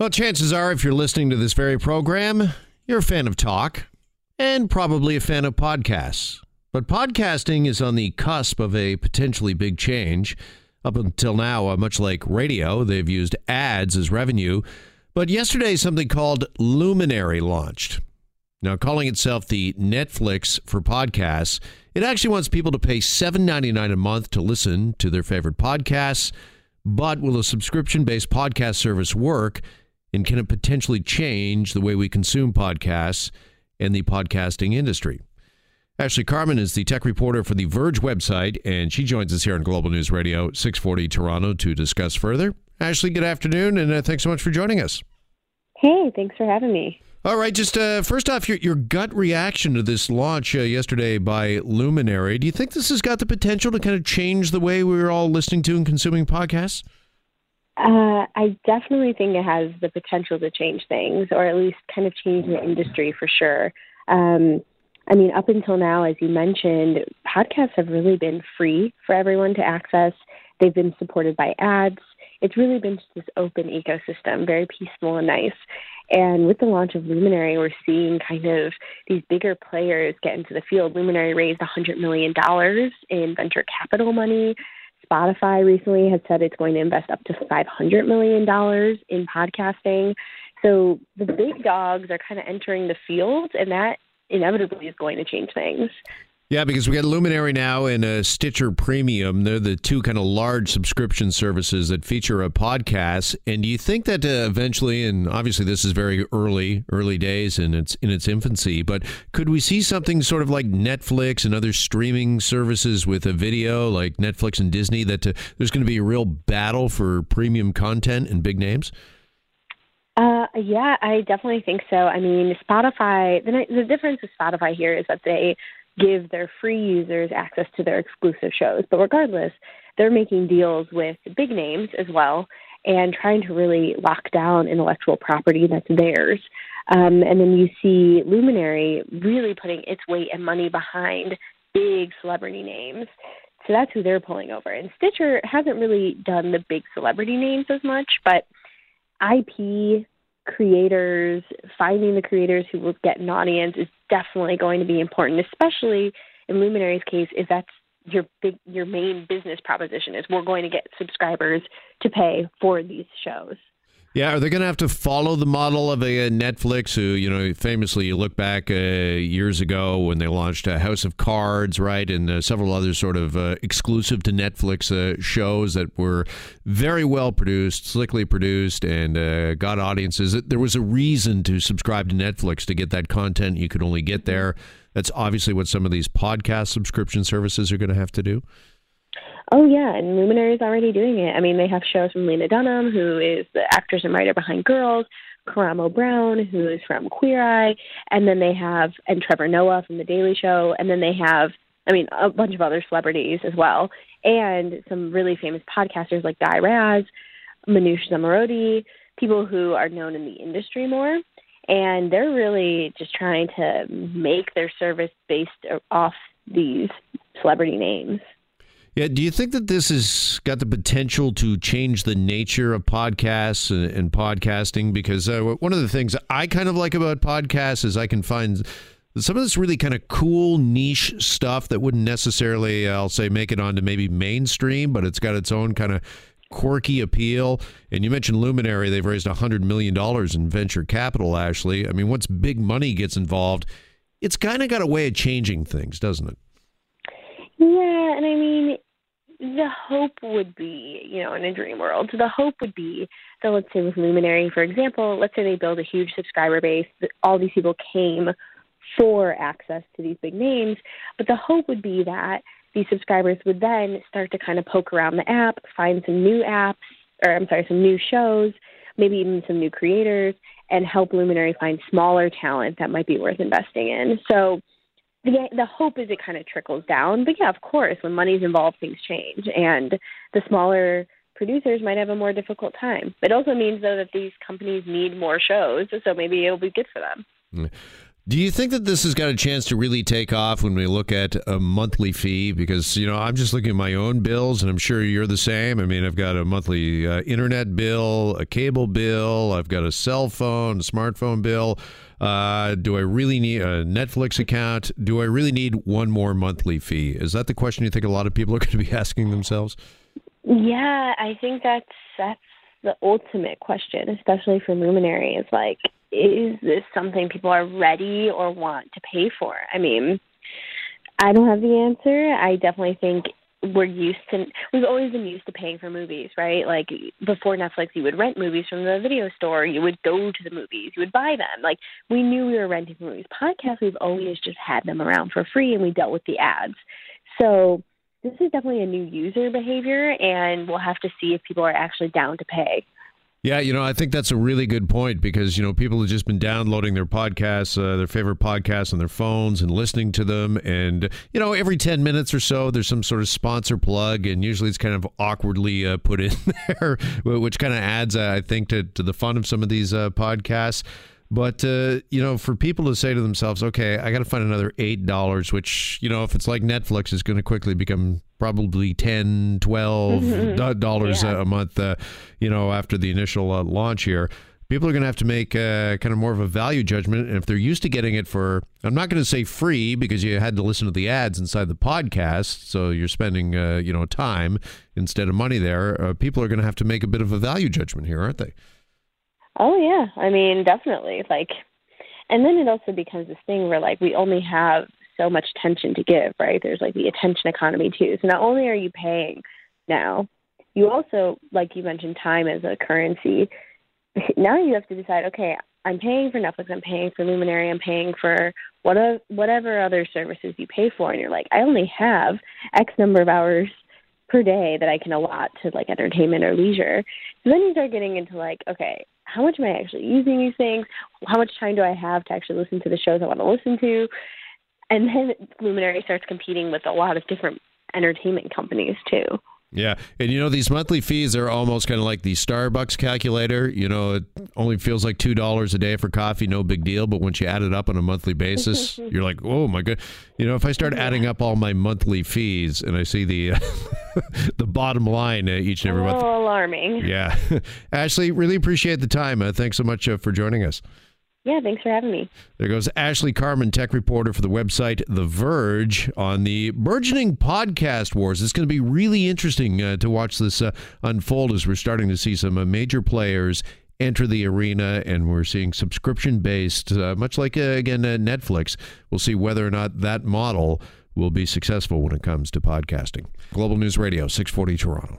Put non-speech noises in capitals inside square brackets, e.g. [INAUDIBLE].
Well, chances are, if you're listening to this very program, you're a fan of talk and probably a fan of podcasts. But podcasting is on the cusp of a potentially big change. Up until now, uh, much like radio, they've used ads as revenue. But yesterday, something called Luminary launched. Now, calling itself the Netflix for podcasts, it actually wants people to pay $7.99 a month to listen to their favorite podcasts. But will a subscription based podcast service work? And can it potentially change the way we consume podcasts and the podcasting industry? Ashley Carman is the tech reporter for the Verge website, and she joins us here on Global News Radio 640 Toronto to discuss further. Ashley, good afternoon, and uh, thanks so much for joining us. Hey, thanks for having me. All right, just uh, first off, your, your gut reaction to this launch uh, yesterday by Luminary. Do you think this has got the potential to kind of change the way we're all listening to and consuming podcasts? Uh, I definitely think it has the potential to change things, or at least kind of change the industry for sure. Um, I mean, up until now, as you mentioned, podcasts have really been free for everyone to access. They've been supported by ads. It's really been just this open ecosystem, very peaceful and nice. And with the launch of Luminary, we're seeing kind of these bigger players get into the field. Luminary raised $100 million in venture capital money. Spotify recently has said it's going to invest up to $500 million in podcasting. So the big dogs are kind of entering the field, and that inevitably is going to change things. Yeah, because we got Luminary now and uh, Stitcher Premium. They're the two kind of large subscription services that feature a podcast. And do you think that uh, eventually, and obviously this is very early, early days and its in its infancy, but could we see something sort of like Netflix and other streaming services with a video like Netflix and Disney that uh, there's going to be a real battle for premium content and big names? Uh, yeah, I definitely think so. I mean, Spotify. The the difference with Spotify here is that they give their free users access to their exclusive shows. But regardless, they're making deals with big names as well and trying to really lock down intellectual property that's theirs. Um, and then you see Luminary really putting its weight and money behind big celebrity names. So that's who they're pulling over. And Stitcher hasn't really done the big celebrity names as much, but IP creators, finding the creators who will get an audience is definitely going to be important, especially in Luminary's case, if that's your big your main business proposition is we're going to get subscribers to pay for these shows. Yeah, are they going to have to follow the model of a, a Netflix, who you know famously you look back uh, years ago when they launched uh, House of Cards, right, and uh, several other sort of uh, exclusive to Netflix uh, shows that were very well produced, slickly produced, and uh, got audiences. There was a reason to subscribe to Netflix to get that content you could only get there. That's obviously what some of these podcast subscription services are going to have to do. Oh yeah, and Luminary is already doing it. I mean, they have shows from Lena Dunham, who is the actress and writer behind Girls, Karamo Brown, who is from Queer Eye, and then they have and Trevor Noah from The Daily Show, and then they have, I mean, a bunch of other celebrities as well, and some really famous podcasters like Guy Raz, Manoush Zomorodi, people who are known in the industry more. And they're really just trying to make their service based off these celebrity names. Yeah, do you think that this has got the potential to change the nature of podcasts and, and podcasting? Because uh, one of the things I kind of like about podcasts is I can find some of this really kind of cool niche stuff that wouldn't necessarily, I'll say, make it onto maybe mainstream, but it's got its own kind of quirky appeal. And you mentioned Luminary; they've raised hundred million dollars in venture capital. Ashley, I mean, once big money gets involved, it's kind of got a way of changing things, doesn't it? Yeah, and I mean, the hope would be, you know, in a dream world, the hope would be that, let's say, with Luminary, for example, let's say they build a huge subscriber base, that all these people came for access to these big names, but the hope would be that these subscribers would then start to kind of poke around the app, find some new apps, or I'm sorry, some new shows, maybe even some new creators, and help Luminary find smaller talent that might be worth investing in. So, the the hope is it kind of trickles down. But yeah, of course, when money's involved, things change, and the smaller producers might have a more difficult time. It also means though that these companies need more shows, so maybe it'll be good for them. Mm. Do you think that this has got a chance to really take off when we look at a monthly fee? Because, you know, I'm just looking at my own bills, and I'm sure you're the same. I mean, I've got a monthly uh, internet bill, a cable bill, I've got a cell phone, a smartphone bill. Uh, do I really need a Netflix account? Do I really need one more monthly fee? Is that the question you think a lot of people are going to be [LAUGHS] asking themselves? Yeah, I think that's that's the ultimate question, especially for Luminary's. Like, is this something people are ready or want to pay for? I mean, I don't have the answer. I definitely think we're used to we've always been used to paying for movies, right? Like before Netflix you would rent movies from the video store, you would go to the movies, you would buy them. Like we knew we were renting movies. Podcasts we've always just had them around for free and we dealt with the ads. So this is definitely a new user behavior and we'll have to see if people are actually down to pay. Yeah, you know, I think that's a really good point because, you know, people have just been downloading their podcasts, uh, their favorite podcasts on their phones and listening to them. And, you know, every 10 minutes or so, there's some sort of sponsor plug. And usually it's kind of awkwardly uh, put in [LAUGHS] there, which kind of adds, uh, I think, to, to the fun of some of these uh, podcasts. But uh, you know, for people to say to themselves, "Okay, I got to find another eight dollars," which you know, if it's like Netflix, is going to quickly become probably 10 12 [LAUGHS] mm-hmm. dollars yeah. a month. Uh, you know, after the initial uh, launch here, people are going to have to make uh, kind of more of a value judgment. And if they're used to getting it for, I'm not going to say free because you had to listen to the ads inside the podcast, so you're spending uh, you know time instead of money there. Uh, people are going to have to make a bit of a value judgment here, aren't they? Oh yeah, I mean definitely. Like, and then it also becomes this thing where like we only have so much attention to give, right? There's like the attention economy too. So not only are you paying now, you also, like you mentioned, time as a currency. [LAUGHS] Now you have to decide, okay, I'm paying for Netflix, I'm paying for Luminary, I'm paying for whatever whatever other services you pay for, and you're like, I only have X number of hours per day that I can allot to like entertainment or leisure. So then you start getting into like, okay, how much am I actually using these things? How much time do I have to actually listen to the shows I want to listen to? And then Luminary starts competing with a lot of different entertainment companies too. Yeah. And you know, these monthly fees are almost kind of like the Starbucks calculator. You know, it only feels like $2 a day for coffee, no big deal. But once you add it up on a monthly basis, [LAUGHS] you're like, oh my God. You know, if I start adding up all my monthly fees and I see the. Uh, [LAUGHS] the bottom line uh, each and every month. Alarming. Yeah. [LAUGHS] Ashley, really appreciate the time. Uh, thanks so much uh, for joining us. Yeah, thanks for having me. There goes Ashley Carman, tech reporter for the website The Verge, on the burgeoning podcast wars. It's going to be really interesting uh, to watch this uh, unfold as we're starting to see some uh, major players enter the arena and we're seeing subscription based, uh, much like, uh, again, uh, Netflix. We'll see whether or not that model will be successful when it comes to podcasting. Global News Radio, 640 Toronto.